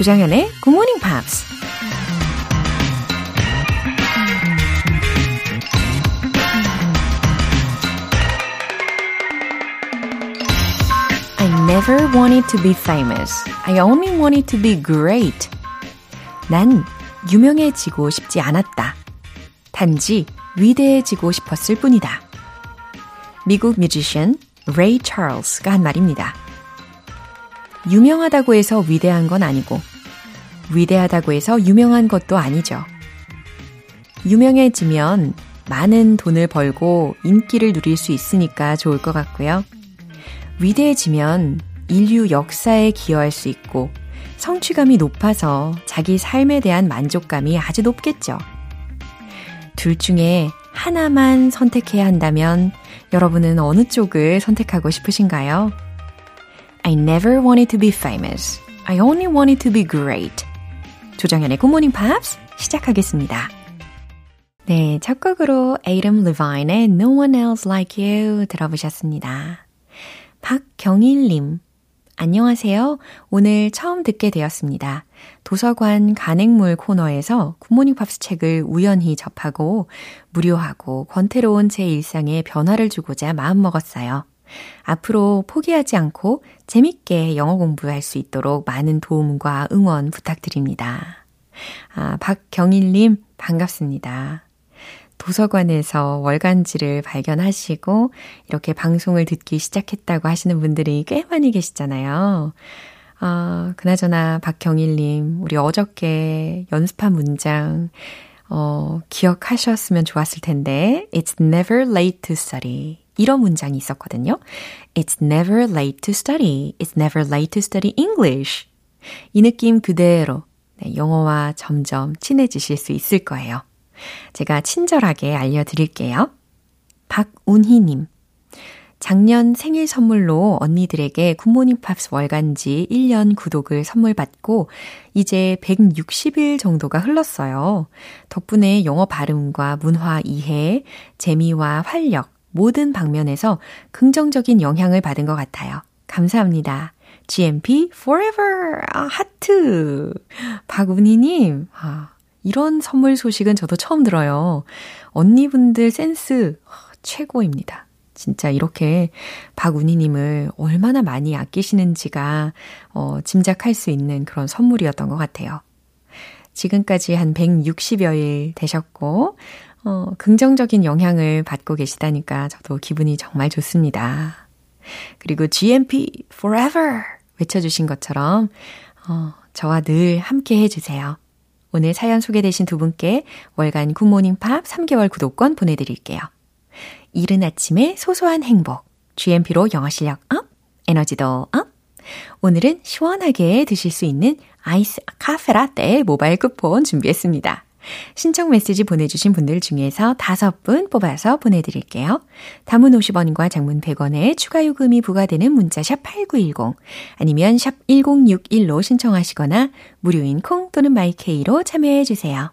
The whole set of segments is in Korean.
조장현의 Good Morning Pops. I never wanted to be famous. I only wanted to be great. 난 유명해지고 싶지 않았다. 단지 위대해지고 싶었을 뿐이다. 미국 뮤지션 레이 찰스가 한 말입니다. 유명하다고 해서 위대한 건 아니고, 위대하다고 해서 유명한 것도 아니죠. 유명해지면 많은 돈을 벌고 인기를 누릴 수 있으니까 좋을 것 같고요. 위대해지면 인류 역사에 기여할 수 있고, 성취감이 높아서 자기 삶에 대한 만족감이 아주 높겠죠. 둘 중에 하나만 선택해야 한다면 여러분은 어느 쪽을 선택하고 싶으신가요? I never wanted to be famous. I only wanted to be great. 조정현의 Morning Pops 시작하겠습니다. 네, 첫 곡으로 애덤 리바인의 No One Else Like You 들어보셨습니다. 박경일님, 안녕하세요. 오늘 처음 듣게 되었습니다. 도서관 간행물 코너에서 굿모닝 팝스 책을 우연히 접하고 무료하고 권태로운 제 일상에 변화를 주고자 마음먹었어요. 앞으로 포기하지 않고 재밌게 영어 공부할 수 있도록 많은 도움과 응원 부탁드립니다. 아, 박경일님, 반갑습니다. 도서관에서 월간지를 발견하시고 이렇게 방송을 듣기 시작했다고 하시는 분들이 꽤 많이 계시잖아요. 아, 그나저나 박경일님, 우리 어저께 연습한 문장, 어, 기억하셨으면 좋았을 텐데, It's never late to study. 이런 문장이 있었거든요. It's never late to study. It's never late to study English. 이 느낌 그대로 네, 영어와 점점 친해지실 수 있을 거예요. 제가 친절하게 알려드릴게요. 박운희님. 작년 생일 선물로 언니들에게 굿모닝 팝스 월간지 1년 구독을 선물 받고 이제 160일 정도가 흘렀어요. 덕분에 영어 발음과 문화 이해, 재미와 활력, 모든 방면에서 긍정적인 영향을 받은 것 같아요. 감사합니다. GMP forever! 아, 하트! 박운희님, 아, 이런 선물 소식은 저도 처음 들어요. 언니분들 센스 최고입니다. 진짜 이렇게 박운희님을 얼마나 많이 아끼시는지가 어, 짐작할 수 있는 그런 선물이었던 것 같아요. 지금까지 한 160여일 되셨고, 어, 긍정적인 영향을 받고 계시다니까 저도 기분이 정말 좋습니다. 그리고 GMP forever 외쳐주신 것처럼, 어, 저와 늘 함께 해주세요. 오늘 사연 소개되신 두 분께 월간 굿모닝 팝 3개월 구독권 보내드릴게요. 이른 아침의 소소한 행복. GMP로 영어 실력 up, 에너지도 up. 오늘은 시원하게 드실 수 있는 아이스 카페라떼 모바일 쿠폰 준비했습니다. 신청 메시지 보내주신 분들 중에서 다섯 분 뽑아서 보내드릴게요. 단문 50원과 장문 100원에 추가 요금이 부과되는 문자 샵 8910 아니면 샵 1061로 신청하시거나 무료인 콩 또는 마이케이로 참여해주세요.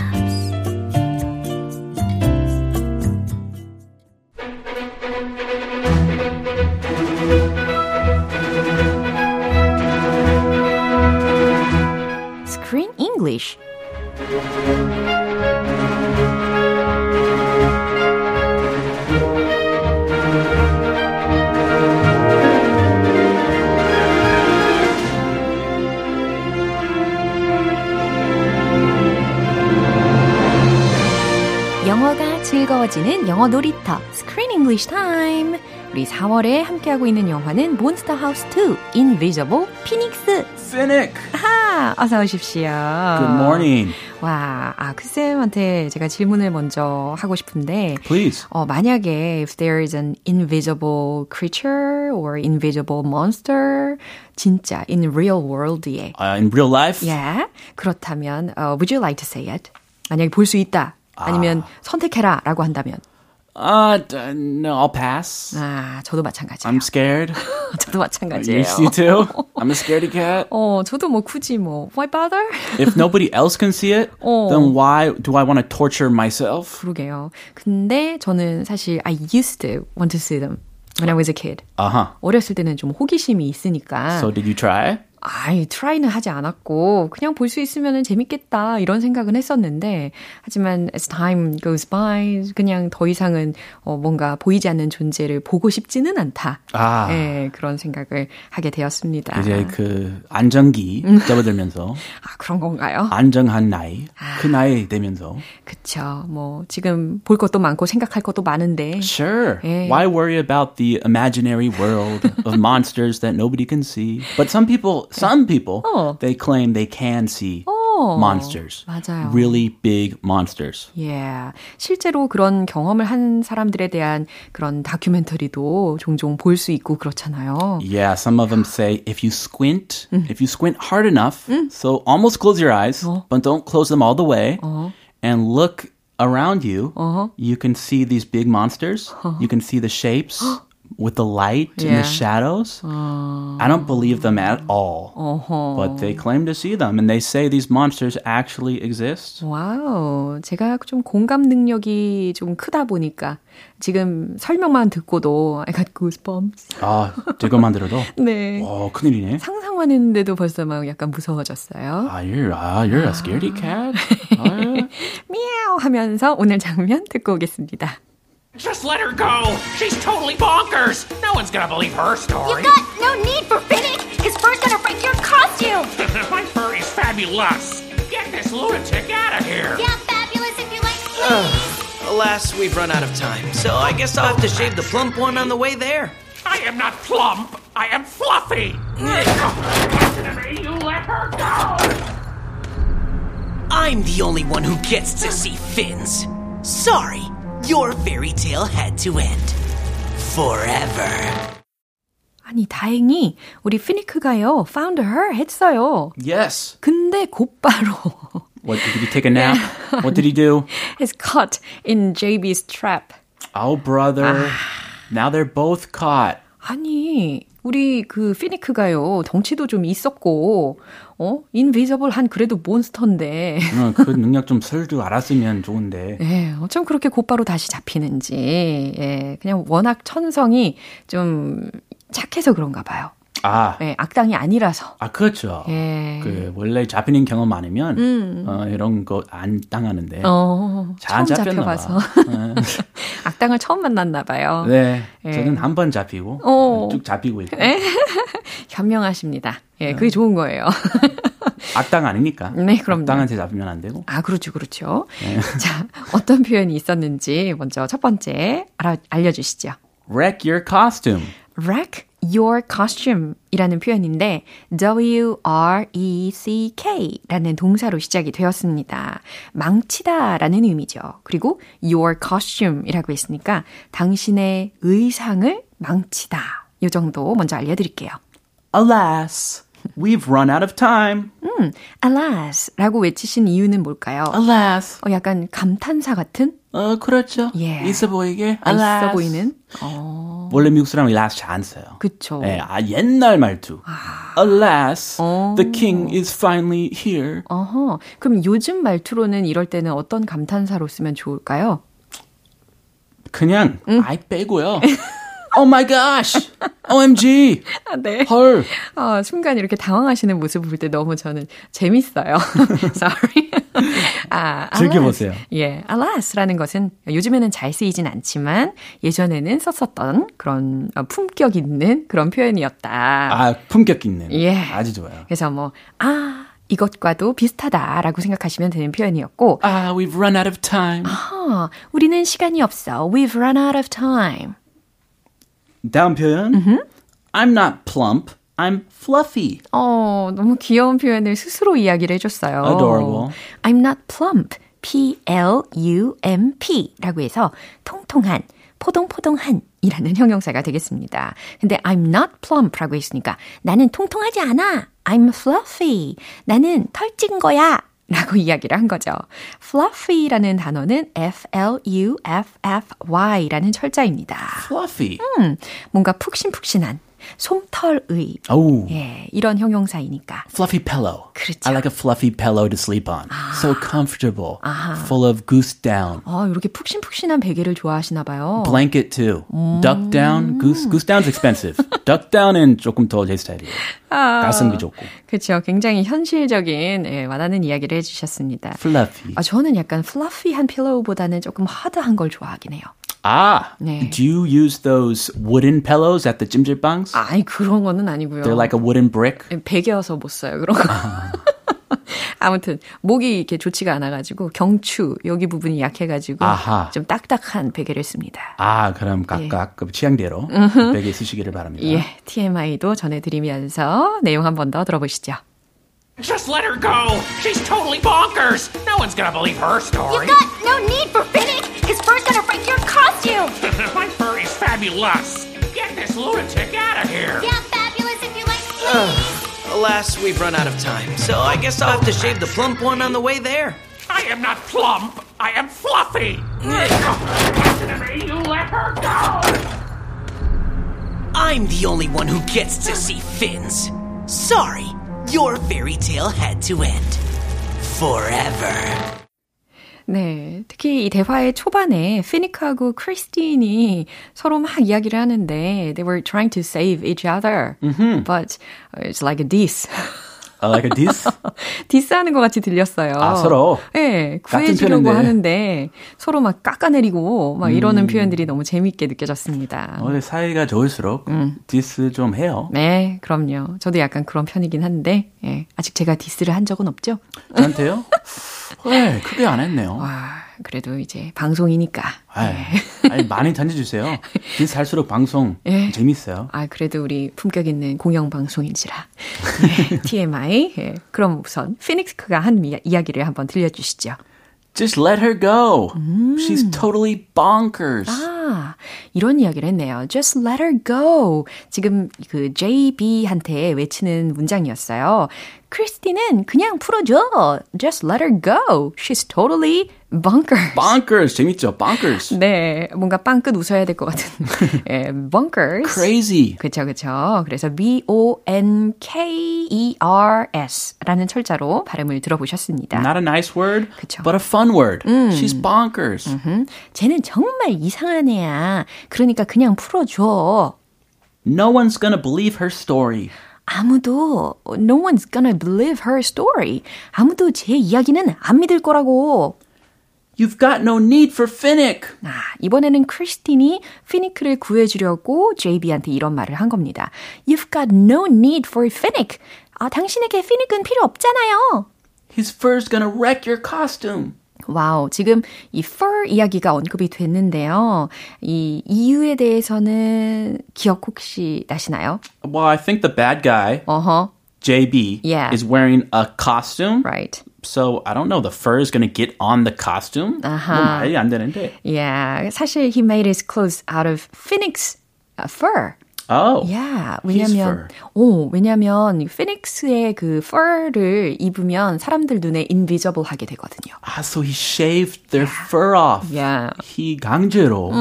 즐거워지는 영어 놀이터 Screen English Time. 우리 4월에 함께하고 있는 영화는 몬스터 하우스 2 Invisible 피닉스. Finnick. 하, 어서 오십시오. Good morning. 와, 아, 크쌤한테 제가 질문을 먼저 하고 싶은데. Please. 어, 만약에 if there is an invisible creature or invisible monster, 진짜 in real world에. Uh, in real life, Yeah. 그렇다면, uh, would you like to say it? 만약에 볼 수 있다. 아니면 선택해라 라고 한다면 Uh, no, I'll pass. 아, 저도 마찬가지예요. I'm scared. 저도 마찬가지예요. You, you too? I'm a scaredy cat. 어, 저도 뭐 굳이 뭐 why bother? If nobody else can see it, 어. then why do I want to torture myself? 그러게요. 근데 저는 사실 I used to want to see them when I was a kid. Uh-huh. 어렸을 때는 좀 호기심이 있으니까 So did you try? 아이, 트라이는 하지 않았고, 그냥 볼 수 있으면 재밌겠다, 이런 생각은 했었는데, 하지만 as time goes by, 그냥 더 이상은, 어, 뭔가 보이지 않는 존재를 보고 싶지는 않다. 아. 예, 그런 생각을 하게 되었습니다. 이제 그 안정기 접어들면서 아, 그런 건가요? 안정한 나이 그 나이 되면서 그쵸. 뭐, 지금 볼 것도 많고 생각할 것도 많은데, Sure. 예. Why worry about the imaginary world of monsters that nobody can see? But some people, some people, 어. they claim they can see 어, monsters. 맞아요. Really big monsters. 예. 실제로 그런 경험을 한 사람들에 대한 그런 다큐멘터리도 종종 볼 수 있고 그렇잖아요. Yeah, some of them say if you squint, Mm. if you squint hard enough, so almost close your eyes, 어. but don't close them all the way, 어. and look around you, Uh-huh. you can see these big monsters. You can see the shapes With the light and Yeah. the shadows. I don't believe them at all. 어허. But they claim to see them, and they say these monsters actually exist. 와우. 제가 좀 공감 능력이 좀 크다 보니까 지금 설명만 듣고도 I got goosebumps. 아, 이것만 들어도 네. 어, 큰일이네. 상상만 했는데도 벌써 막 약간 무서워졌어요. 아, you're, 아, you're a scaredy cat? 아, 미야오 하면서 오늘 장면 듣고 오겠습니다. Just let her go. She's totally bonkers. No one's gonna believe her story! You story. got no need for Finnick! His fur's gonna break your costume! My fur is fabulous. Get this lunatic out of here. Yeah, fabulous if you like please. Alas, we've run out of time, so I guess I'll have to shave the plump one on the way there. I am not plump. I am fluffy. you let her go. I'm the only one who gets to see fins. Sorry, your fairy tale had to end. Forever. 아니 다행히 우리 피니크가요 found her 했어요. yes. 근데 곧바로 What, did he take a nap? what did he do? is caught in JB's trap. Oh, brother. Now they're both caught. 아니, 우리 그 피니크가요, 덩치도 좀 있었고, 어? 인비저블 한 그래도 몬스터인데, 어, 그 능력 좀쓸줄 알았으면 좋은데. 예, 어쩜 그렇게 곧바로 다시 잡히는지, 예, 그냥 워낙 천성이 좀 착해서 그런가 봐요. 아, 예, 악당이 아니라서. 아 그렇죠. 예. 그 원래 잡히는 경험 많으면 어, 이런 거 안 당하는데 어, 잘 처음. 잡혀봐서. 악당을 처음 만났나 봐요. 네, 예. 저는 한 번 잡히고 어. 쭉 잡히고 있고 현명하십니다. 예, 그게 좋은 거예요. 악당 아니니까. 네, 그럼요. 악당한테 잡히면 안 되고. 아, 그렇죠, 그렇죠. 자, 어떤 표현이 있었는지 먼저 첫 번째 알아, 알려주시죠. Wreck your costume. wreck your costume 이라는 표현인데 W-R-E-C-K 라는 동사로 시작이 되었습니다. 망치다 라는 의미죠. 그리고 your costume 이라고 했으니까 당신의 의상을 망치다. 요 정도 먼저 알려 드릴게요. Alas, we've run out of time. 음, alas 라고 외치신 이유는 뭘까요? Alas. 어, 약간 감탄사 같은? 어, 그렇죠. 예. 있어 보이게. 아, Alas. 있어 보이는? 어, 원래 미국 사람은 alas 잘 안 써요. 그쵸. 예, 아, 옛날 말투. Alas, 어. the king is finally here. 어허. 그럼 요즘 말투로는 이럴 때는 어떤 감탄사로 쓰면 좋을까요? 그냥 아이 빼고요. oh my gosh. OMG. 아, 네. 헐. 어, 순간 이렇게 당황하시는 모습을 볼때 너무 저는 재밌어요. Sorry. 아, 즐겨보세요. 예, alas라는 것은 요즘에는 잘 쓰이진 않지만 예전에는 썼었던 그런 어, 품격 있는 그런 표현이었다. 아, 품격 있는. 예. 아주 좋아요. 그래서 뭐, 아, 이것과도 비슷하다라고 생각하시면 되는 표현이었고, 아, we've run out of time. 아, 우리는 시간이 없어. We've run out of time. 다음 표현. I'm not plump. I'm fluffy. 어, 너무 귀여운 표현을 스스로 이야기를 해줬어요. Adorable. I'm not plump. P-L-U-M-P 라고 해서 통통한, 포동포동한 이라는 형용사가 되겠습니다. 근데 I'm not plump 라고 했으니까 나는 통통하지 않아. I'm fluffy. 나는 털찐 거야. 라고 이야기를 한 거죠. fluffy라는 단어는 F-L-U-F-F-Y라는 철자입니다. Fluffy. 음, 뭔가 푹신푹신한, 솜털의, Oh. 예, 이런 형용사이니까. Fluffy pillow. 그렇죠. I like a fluffy pillow to sleep on. So comfortable. Full of goose down. 아, 이렇게 푹신푹신한 베개를 좋아하시나 봐요. Blanket too. Duck down. Goose goose down's expensive. Duck down은 조금 더제 스타일이에요. 가성비 좋고. 그렇죠. 굉장히 현실적인 예, 와닿는 이야기를 해주셨습니다. Fluffy. 아, 저는 약간 fluffy한 필로우보다는 조금 하드한 걸 좋아하긴 해요. Ah. 네. Do you use those wooden pillows at the 찜질방s? 아니 그런 거는 아니고요. They're like a wooden brick. 베개여서 못 써요 그런 거. 아무튼 목이 이렇게 좋지가 않아가지고 경추 여기 부분이 약해가지고 아하. 좀 딱딱한 베개를 씁니다. 아, 그럼 각각 그 취향대로 베개 쓰시기를 바랍니다. 예, TMI도 전해드리면서 내용 한 번 더 들어보시죠. Just let her go. She's totally bonkers. No one's gonna believe her story. You got no need for Finnick. His fur's gonna break your costume. My furry's fabulous. Get this lunatic out of here. Yeah, fabulous if you like. Alas, we've run out of time, so I guess I'll have to shave the plump one on the way there. I am not plump. I am fluffy. Listen to me. You let her go. I'm the only one who gets to see fins. Sorry, your fairy tale had to end. Forever. 네, 특히 이 대화의 초반에 피니크하고 크리스틴이 서로 막 이야기를 하는데 they were trying to save each other, but it's like a diss. I like a diss. 디스하는 것 같이 들렸어요. 아, 서로? 네, 같은 구해주려고. 하는데 서로 막 깎아내리고 막 이러는 표현들이 너무 재밌게 느껴졌습니다. 어, 사이가 좋을수록 디스 좀 해요. 네, 그럼요. 저도 약간 그런 편이긴 한데, 예, 아직 제가 디스를 한 적은 없죠. 저한테요? 네, 크게 안 했네요. 와, 그래도 이제 방송이니까. 아이, 아니, 많이 던져주세요. 디스 할수록 방송 예. 재밌어요. 아, 그래도 우리 품격 있는 공영방송인지라. 네, TMI. 예, 그럼 우선 피니크가 한 이야, 이야기를 한번 들려주시죠. Just let her go. She's totally bonkers. 아, 이런 이야기를 했네요. Just let her go. 지금 그 JB한테 외치는 문장이었어요. 크리스티는 그냥 풀어줘. Just let her go. She's totally bonkers. bonkers. 재밌죠? bonkers. 네, 뭔가 빵끝 웃어야 될 것 같은. 예, bonkers. crazy. 그쵸, 그쵸. 그래서 B-O-N-K-E-R-S 라는 철자로 발음을 들어보셨습니다. Not a nice word, 그쵸. but a fun word. She's bonkers. 음, 쟤는 정말 이상한 애야. 그러니까 그냥 풀어줘. No one's gonna believe her story. 아무도 no one's gonna believe her story. 아무도 제 이야기는 안 믿을 거라고. You've got no need for Finnick. 아, 이번에는 크리스틴이 피니크를 구해주려고 JB한테 이런 말을 한 겁니다. You've got no need for Finnick. 아, 당신에게 피닉은 필요 없잖아요. His fur's gonna wreck your costume. 와우, 지금 이 fur 이야기가 언급이 됐는데요. 이 이유에 대해서는 기억 혹시 나시나요? Well, I think the bad guy, 어허, JB, Yeah. is wearing a costume. right. So I don't know. The fur is gonna get on the costume. 아하. 뭐 말이 안 되는데. Yeah, 사실 he made his clothes out of phoenix uh, fur. Oh. Yeah, 왜냐면 fur. 오, 왜냐면 피닉스의 그 fur를 입으면 사람들 눈에 invisible 하게 되거든요. Ah, so he shaved their fur off. Yeah. He 강제로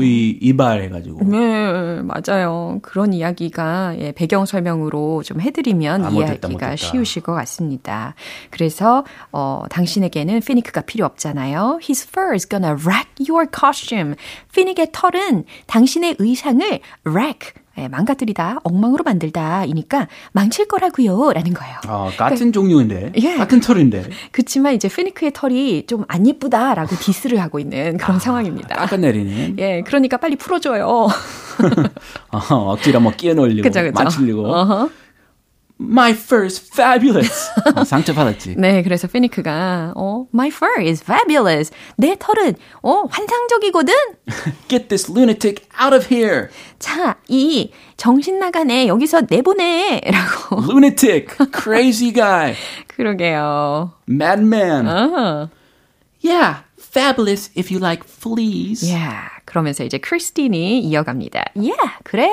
이 이발해가지고. 네, 맞아요. 그런 이야기가 예, 배경 설명으로 좀 해드리면 아, 이해하기가 못했다. 쉬우실 것 같습니다. 그래서 어, 당신에게는 피니크가 필요 없잖아요. His fur is gonna wreck your costume. 피닉의 털은 당신의 의상을 wreck 예, 망가뜨리다, 엉망으로 만들다이니까 망칠 거라고요. 라는 거예요. 어, 같은 종류인데, 예. 같은 털인데. 그치만 이제 피니크의 털이 좀 안 예쁘다라고 디스를 하고 있는 그런 상황입니다. 깎아내리는. 예, 그러니까 빨리 풀어줘요. 어, 억지로 뭐 끼워넣으려고, 그죠, 그죠. 맞추려고. 어허. My fur is fabulous. 어, 상처받았지. 네, 그래서 피니크가 어, my fur is fabulous. 내 털은 어, 환상적이거든. Get this lunatic out of here. 자, 이 정신 나간 애 여기서 내보내라고. Lunatic. Crazy guy. 그러게요. Madman. 어. Yeah. Fabulous if you like fleas. Yeah. 그러면서 이제 크리스틴이 이어갑니다. Yeah, 그래.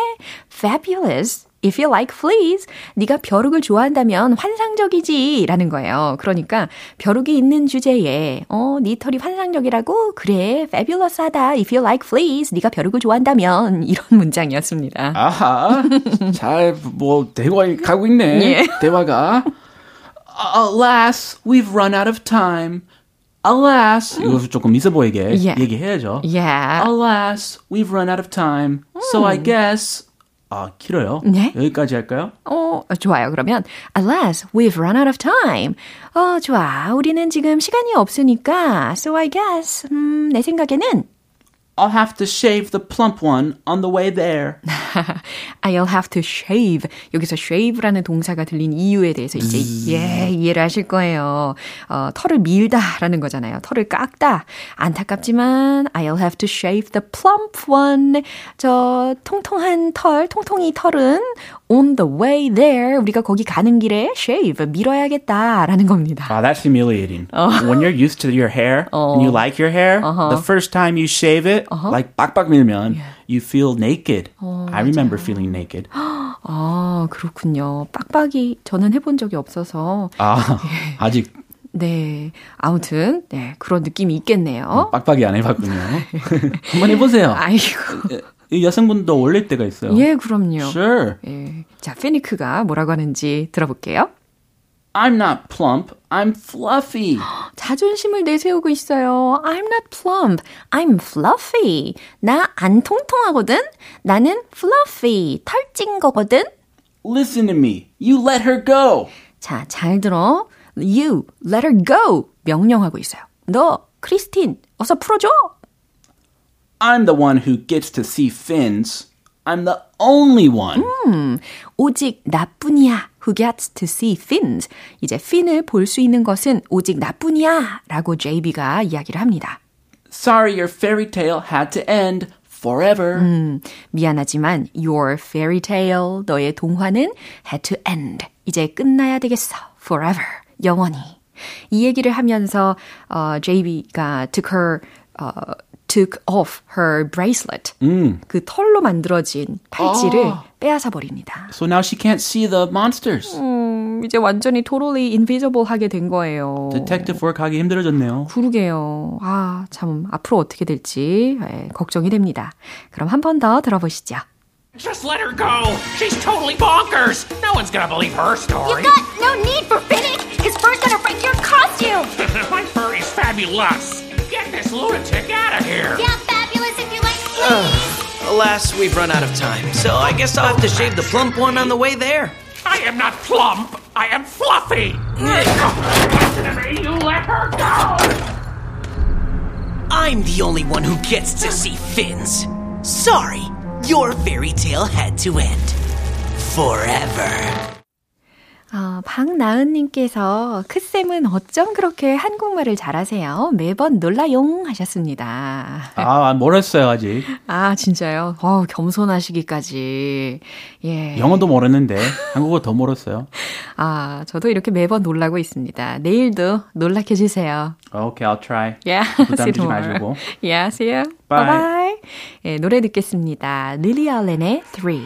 Fabulous if you like fleas. 네가 벼룩을 좋아한다면 환상적이지. 라는 거예요. 그러니까 벼룩이 있는 주제에 어, 네 털이 환상적이라고? 그래, fabulous하다. If you like fleas. 네가 벼룩을 좋아한다면 이런 문장이었습니다. 아하, 잘 뭐 대화 가고 있네. 예. 대화가. Alas, we've run out of time. Alas, 이거 조금 있어 보이게 Yeah. 얘기해야죠. Yeah. Alas, we've run out of time. So I guess 아 길어요. 네. 여기까지 할까요? 어, 좋아요. 그러면 alas, we've run out of time. 어, 좋아. 우리는 지금 시간이 없으니까 so I guess 음, 내 생각에는 I'll have to shave the plump one on the way there. I'll have to shave. 여기서 shave라는 동사가 들린 이유에 대해서 이제 예, 이해를 하실 거예요. 어, 털을 밀다라는 거잖아요. 털을 깎다. 안타깝지만 I'll have to shave the plump one. 저 통통한 털, 통통이 털은 on the way there. 우리가 거기 가는 길에 shave 밀어야겠다라는 겁니다. Wow, that's humiliating. When you're used to your hair and you like your hair, the first time you shave it, like 빡빡 밀면, you feel naked. I remember feeling naked. 아, 그렇군요. 빡빡이 저는 해본 적이 없어서 아, 아직 네. 아무튼, 네. 그런 느낌이 있겠네요. 빡빡이 안 해봤군요. 한번 해보세요. 아이고. 이 여성분도 올릴 때가 있어요. 예, 그럼요. Sure. 예. 자, 페니크가 뭐라고 하는지 들어볼게요. I'm not plump. I'm fluffy. 자존심을 내세우고 있어요. I'm not plump. I'm fluffy. 나 안 통통하거든? 나는 fluffy. 털찐 거거든? Listen to me. You let her go. 자, 잘 들어. You, let her go. 명령하고 있어요. 너, 크리스틴, 어서 풀어줘. I'm the one who gets to see fins. I'm the only one. 오직 나뿐이야. Who gets to see fins. 이제 핀을 볼 수 있는 것은 오직 나뿐이야. 라고 JB가 이야기를 합니다. Sorry your fairy tale had to end forever. 미안하지만 your fairy tale, 너의 동화는 had to end. 이제 끝나야 되겠어. forever. 영원히. 이 얘기를 하면서 어, JB가 took her 어, took off her bracelet. 그 털로 만들어진 팔찌를 빼앗아 버립니다. So now she can't see the monsters. 음, 이제 완전히 totally invisible 하게 된 거예요. Detective work 하기 힘들어졌네요. 그러게요. 아, 참 앞으로 어떻게 될지 예, 걱정이 됩니다. 그럼 한 번 더 들어보시죠. Just let her go. She's totally bonkers. No one's gonna believe her story. You got no need for Finnick. His fur's gonna break your costume. My furry's fabulous. Get this lunatic out of here. Yeah, fabulous if you like fleas. Alas, we've run out of time, so I guess I'll have to shave the plump one on the way there. I am not plump. I am fluffy. Listen to me. You let her go. I'm the only one who gets to see fins. Sorry, your fairy tale had to end. Forever. 어, 박나은님께서 크쌤은 어쩜 그렇게 한국말을 잘하세요? 매번 놀라용 하셨습니다. 아, 멀었어요, 아직. 아, 진짜요? 어, 겸손하시기까지. 예. 영어도 멀었는데 한국어 더 멀었어요. 아, 저도 이렇게 매번 놀라고 있습니다. 내일도 놀라켜 주세요. Okay, I'll try. Yeah, 부담 see you 주지 tomorrow. 마시고. Yeah, see you. Bye. Bye. 예, 노래 듣겠습니다. 릴리 알렌의 3.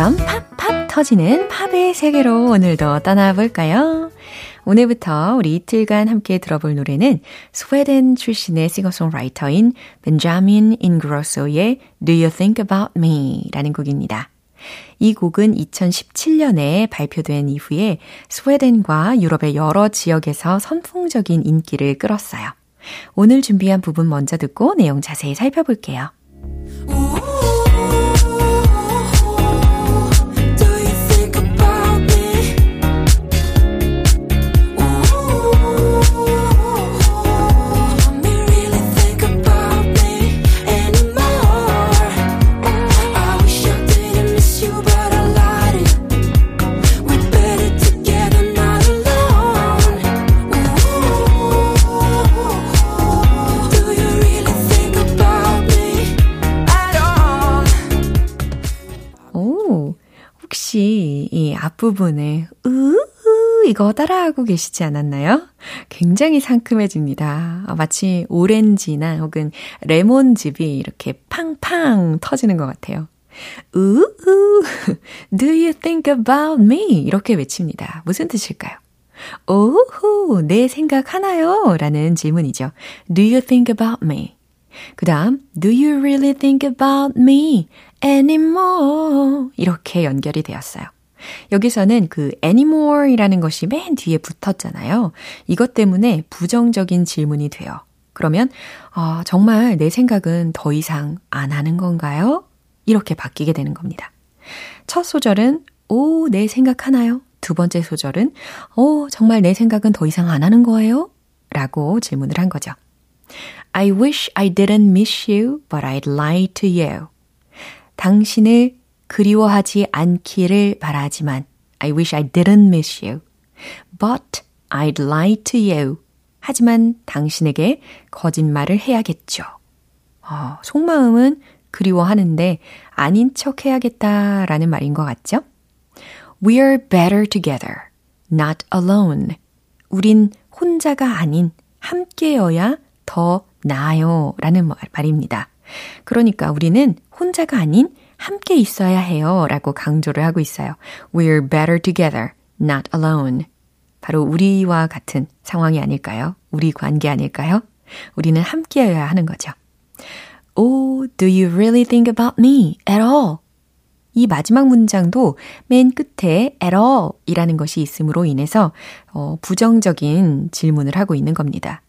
팝콘처럼 팝팝 터지는 팝의 세계로 오늘도 떠나볼까요? 오늘부터 우리 이틀간 함께 들어볼 노래는 스웨덴 출신의 싱어송라이터인 벤자민 인그로소의 Do You Think About Me? 라는 곡입니다. 이 곡은 2017년에 발표된 이후에 스웨덴과 유럽의 여러 지역에서 선풍적인 인기를 끌었어요. 오늘 준비한 부분 먼저 듣고 내용 자세히 살펴볼게요. 앞부분에 으으 이거 따라하고 계시지 않았나요? 굉장히 상큼해집니다. 아, 마치 오렌지나 혹은 레몬즙이 이렇게 팡팡 터지는 것 같아요. 우우 Do you think about me? 이렇게 외칩니다. 무슨 뜻일까요? 오호, 내 생각 하나요? 라는 질문이죠. Do you think about me? 그 다음, Do you really think about me anymore? 이렇게 연결이 되었어요. 여기서는 그 anymore이라는 것이 맨 뒤에 붙었잖아요. 이것 때문에 부정적인 질문이 돼요. 그러면 어, 정말 내 생각은 더 이상 안 하는 건가요? 이렇게 바뀌게 되는 겁니다. 첫 소절은 오, 내 생각하나요? 두 번째 소절은 오, 정말 내 생각은 더 이상 안 하는 거예요? 라고 질문을 한 거죠. I wish I didn't miss you, but I'd lie to you. 당신을 그리워하지 않기를 바라지만 I wish I didn't miss you. But I'd lie to you. 하지만 당신에게 거짓말을 해야겠죠. 어, 속마음은 그리워하는데 아닌 척 해야겠다라는 말인 것 같죠? We're better together, not alone. 우린 혼자가 아닌 함께여야 더 나아요. 라는 말입니다. 그러니까 우리는 혼자가 아닌 함께 있어야 해요. 라고 강조를 하고 있어요. We're better together, not alone. 바로 우리와 같은 상황이 아닐까요? 우리 관계 아닐까요? 우리는 함께여야 하는 거죠. Oh, do you really think about me at all? 이 마지막 문장도 맨 끝에 at all 이라는 것이 있음으로 인해서 어, 부정적인 질문을 하고 있는 겁니다.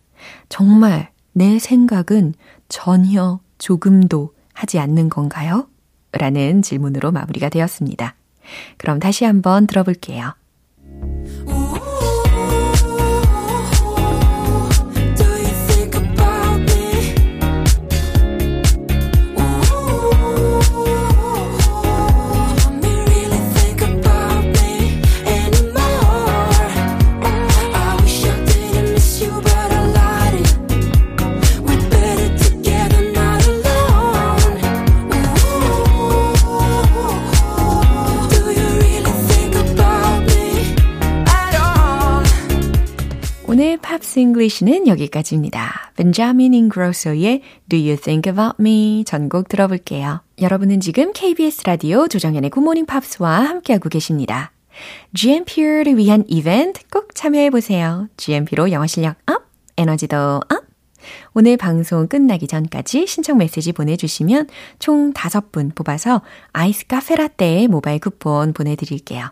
정말 내 생각은 전혀 조금도 하지 않는 건가요? 라는 질문으로 마무리가 되었습니다. 그럼 다시 한번 들어볼게요. Pops English는 여기까지입니다. 벤자민 잉그로소의 Do You Think About Me 전곡 들어볼게요. 여러분은 지금 KBS 라디오 조정현의 굿모닝 팝스와 함께하고 계십니다. GMP를 위한 이벤트 꼭 참여해보세요. GMP로 영어 실력 up, 에너지도 up! 오늘 방송 끝나기 전까지 신청 메시지 보내주시면 총 5분 뽑아서 아이스 카페 라떼 모바일 쿠폰 보내드릴게요.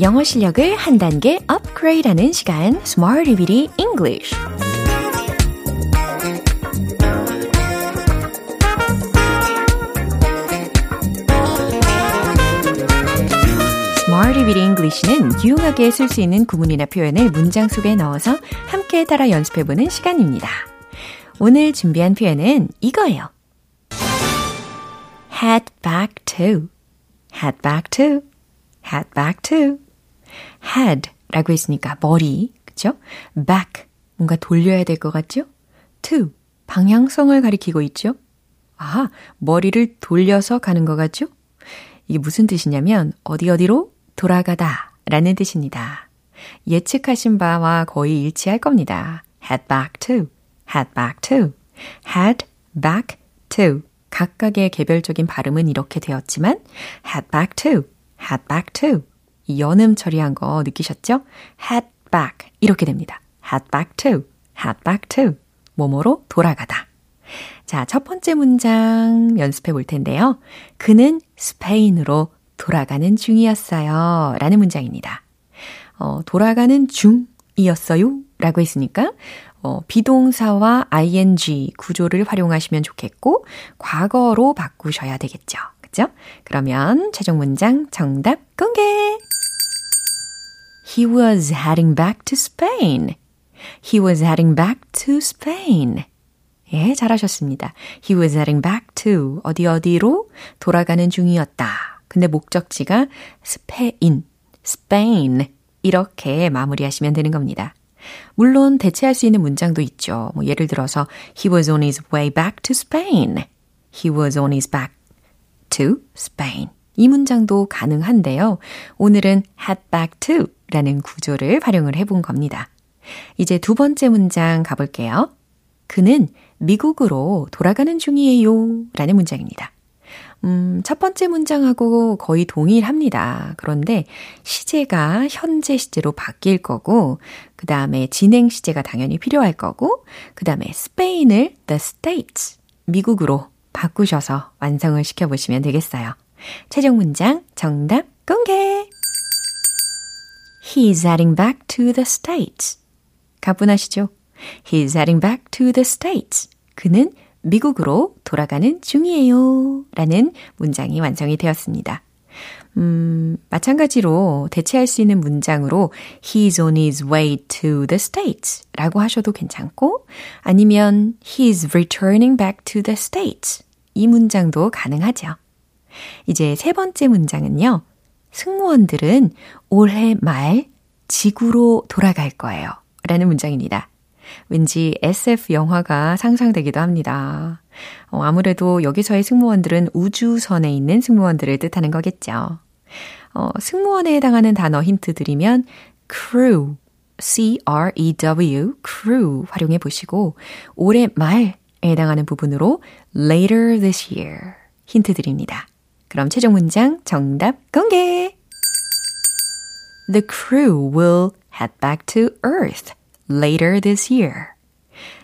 영어 실력을 한 단계 업그레이드하는 시간 Smart Beauty English Smarty Beauty English는 유용하게 쓸 수 있는 구문이나 표현을 문장 속에 넣어서 함께 따라 연습해보는 시간입니다. 오늘 준비한 표현은 이거예요. head back to, head back to, head back to. Head 라고 했으니까 머리, 그쵸? back, 뭔가 돌려야 될 것 같죠? to, 방향성을 가리키고 있죠? 아, 머리를 돌려서 가는 것 같죠? 이게 무슨 뜻이냐면, 어디 어디로 돌아가다 라는 뜻입니다. 예측하신 바와 거의 일치할 겁니다. head back to, head back to, head back to. 각각의 개별적인 발음은 이렇게 되었지만 head back to, head back to. 이 연음 처리한 거 느끼셨죠? head back 이렇게 됩니다. head back to, head back to. 뭐뭐로 돌아가다. 자, 첫 번째 문장 연습해 볼 텐데요. 그는 스페인으로 돌아가는 중이었어요. 라는 문장입니다. 어, 돌아가는 중이었어요. 라고 했으니까, 어, 비동사와 ing 구조를 활용하시면 좋겠고, 과거로 바꾸셔야 되겠죠. 그죠? 그러면 최종 문장 정답 공개! He was heading back to Spain. He was heading back to Spain. 예, 잘하셨습니다. He was heading back to 어디 어디로 돌아가는 중이었다. 근데 목적지가 스페인, Spain 이렇게 마무리하시면 되는 겁니다. 물론 대체할 수 있는 문장도 있죠. 뭐 예를 들어서 He was on his way back to Spain. He was on his back to Spain. 이 문장도 가능한데요. 오늘은 head back to 라는 구조를 활용을 해본 겁니다. 이제 두 번째 문장 가볼게요. 그는 미국으로 돌아가는 중이에요. 라는 문장입니다. 음, 첫 번째 문장하고 거의 동일합니다. 그런데 시제가 현재 시제로 바뀔 거고, 그 다음에 진행 시제가 당연히 필요할 거고, 그 다음에 스페인을 the States, 미국으로 바꾸셔서 완성을 시켜보시면 되겠어요. 최종 문장 정답 공개! He's heading back to the States. 가뿐하시죠? He's heading back to the States. 그는 미국으로 돌아가는 중이에요. 라는 문장이 완성이 되었습니다. 음, 마찬가지로 대체할 수 있는 문장으로 He's on his way to the States 라고 하셔도 괜찮고 아니면 He's returning back to the States 이 문장도 가능하죠. 이제 세 번째 문장은요. 승무원들은 올해 말 지구로 돌아갈 거예요. 라는 문장입니다. 왠지 SF 영화가 상상되기도 합니다. 어, 아무래도 여기서의 승무원들은 우주선에 있는 승무원들을 뜻하는 거겠죠. 어, 승무원에 해당하는 단어 힌트 드리면 crew, C-R-E-W, crew 활용해 보시고 올해 말에 해당하는 부분으로 later this year 힌트 드립니다. 그럼 최종 문장 정답 공개! The crew will head back to Earth later this year.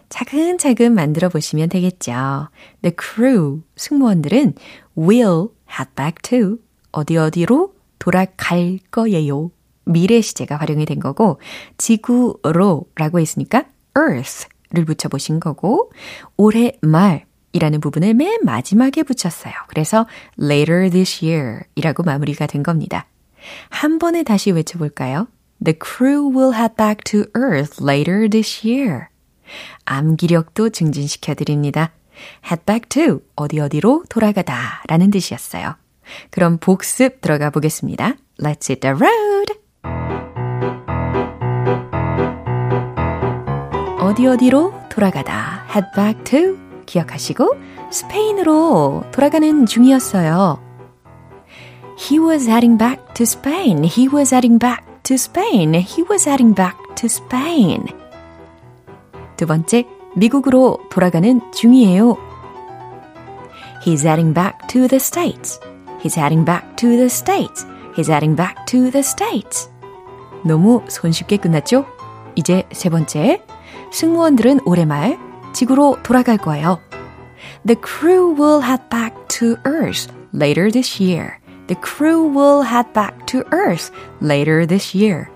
차근차근 만들어 보시면 되겠죠. The crew, 승무원들은 will head back to 어디 어디로 돌아갈 거예요. 미래 시제가 활용이 된 거고 지구로 라고 했으니까 earth를 붙여 보신 거고 올해 말 이라는 부분을 맨 마지막에 붙였어요. 그래서 later this year 이라고 마무리가 된 겁니다. 한 번에 다시 외쳐볼까요? The crew will head back to Earth later this year. 암기력도 증진시켜 드립니다. head back to 어디 어디로 돌아가다 라는 뜻이었어요. 그럼 복습 들어가 보겠습니다. Let's hit the road! 어디 어디로 돌아가다 head back to 기억하시고 스페인으로 돌아가는 중이었어요. He was heading back to Spain. He was heading back to Spain. He was heading back to Spain. 두 번째, 미국으로 돌아가는 중이에요. He's heading back to the States. He's heading back to the States. He's heading back to the States. 너무 손쉽게 끝났죠? 이제 세 번째. 승무원들은 올해 말 지구로 돌아갈 거예요. The crew will head back to Earth later this year. The crew will head back to Earth later this year.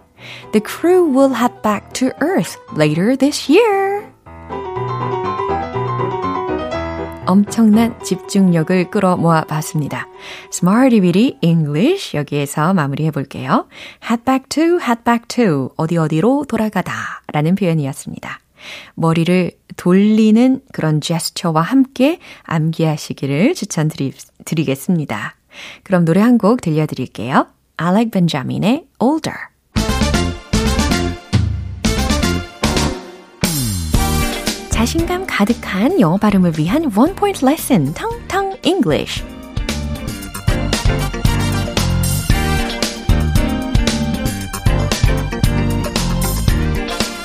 The crew will head back to Earth later this year. 엄청난 집중력을 끌어모아 봤습니다. Smarty Bitty English 여기에서 마무리해 볼게요. head back to, head back to 어디 어디로 돌아가다 라는 표현이었습니다. 머리를 돌리는 그런 제스처와 함께 암기하시기를 추천드리겠습니다. 그럼 노래 한 곡 들려드릴게요. Alec Benjamin의 Older. 자신감 가득한 영어 발음을 위한 One Point Lesson, 텅텅 English.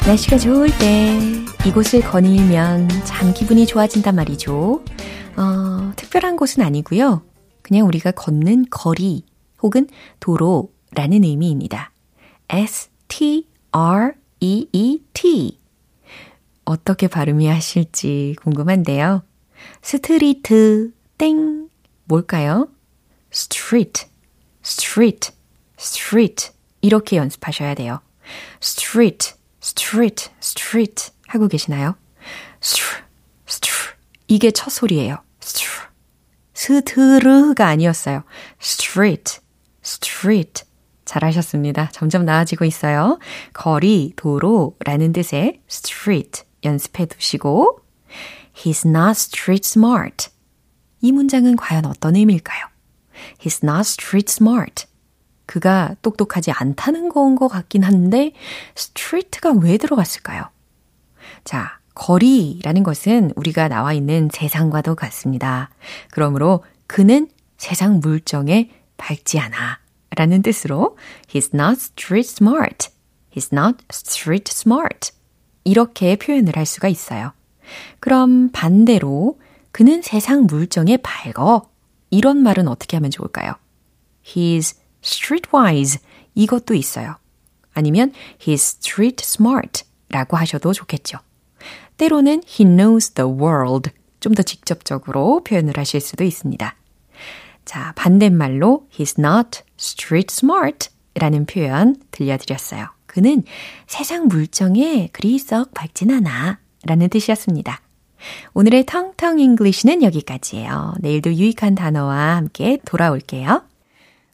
날씨가 좋을 때 이곳을 거닐면 참 기분이 좋아진단 말이죠. 어, 특별한 곳은 아니고요. 그냥 우리가 걷는 거리 혹은 도로라는 의미입니다. S-T-R-E-E-T. 어떻게 발음이 하실지 궁금한데요. 스트리트, 땡, 뭘까요? street, street, street. 이렇게 연습하셔야 돼요. street, street, street 하고 계시나요? str, str. 이게 첫 소리예요. str. 스트르가 아니었어요. street, street. 잘하셨습니다. 점점 나아지고 있어요. 거리, 도로라는 뜻의 street 연습해 두시고 He's not street smart. 이 문장은 과연 어떤 의미일까요? He's not street smart. 그가 똑똑하지 않다는 건 것 같긴 한데 street가 왜 들어갔을까요? 자, 거리라는 것은 우리가 나와 있는 세상과도 같습니다. 그러므로 그는 세상 물정에 밝지 않아 라는 뜻으로 He's not street smart. He's not street smart. 이렇게 표현을 할 수가 있어요. 그럼 반대로 그는 세상 물정에 밝어. 이런 말은 어떻게 하면 좋을까요? He's streetwise. 이것도 있어요. 아니면 he's street smart 라고 하셔도 좋겠죠. 때로는 he knows the world. 좀 더 직접적으로 표현을 하실 수도 있습니다. 자, 반대말로 he's not street smart 라는 표현 들려드렸어요. 그는 세상 물정에 그리 썩 밝진 않아 라는 뜻이었습니다. 오늘의 텅텅 English는 여기까지예요. 내일도 유익한 단어와 함께 돌아올게요.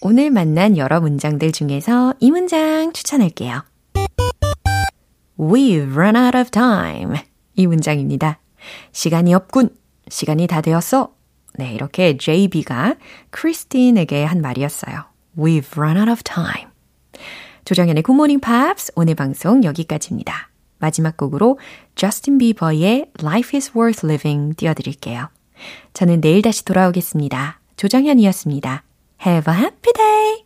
오늘 만난 여러 문장들 중에서 이 문장 추천할게요. We've run out of time. 이 문장입니다. 시간이 없군. 시간이 다 되었어. 네, 이렇게 JB가 크리스틴에게 한 말이었어요. We've run out of time. 조정현의 Good Morning Pops 오늘 방송 여기까지입니다. 마지막 곡으로 저스틴 비버의 Life is Worth Living 띄워드릴게요. 저는 내일 다시 돌아오겠습니다. 조정현이었습니다. Have a happy day!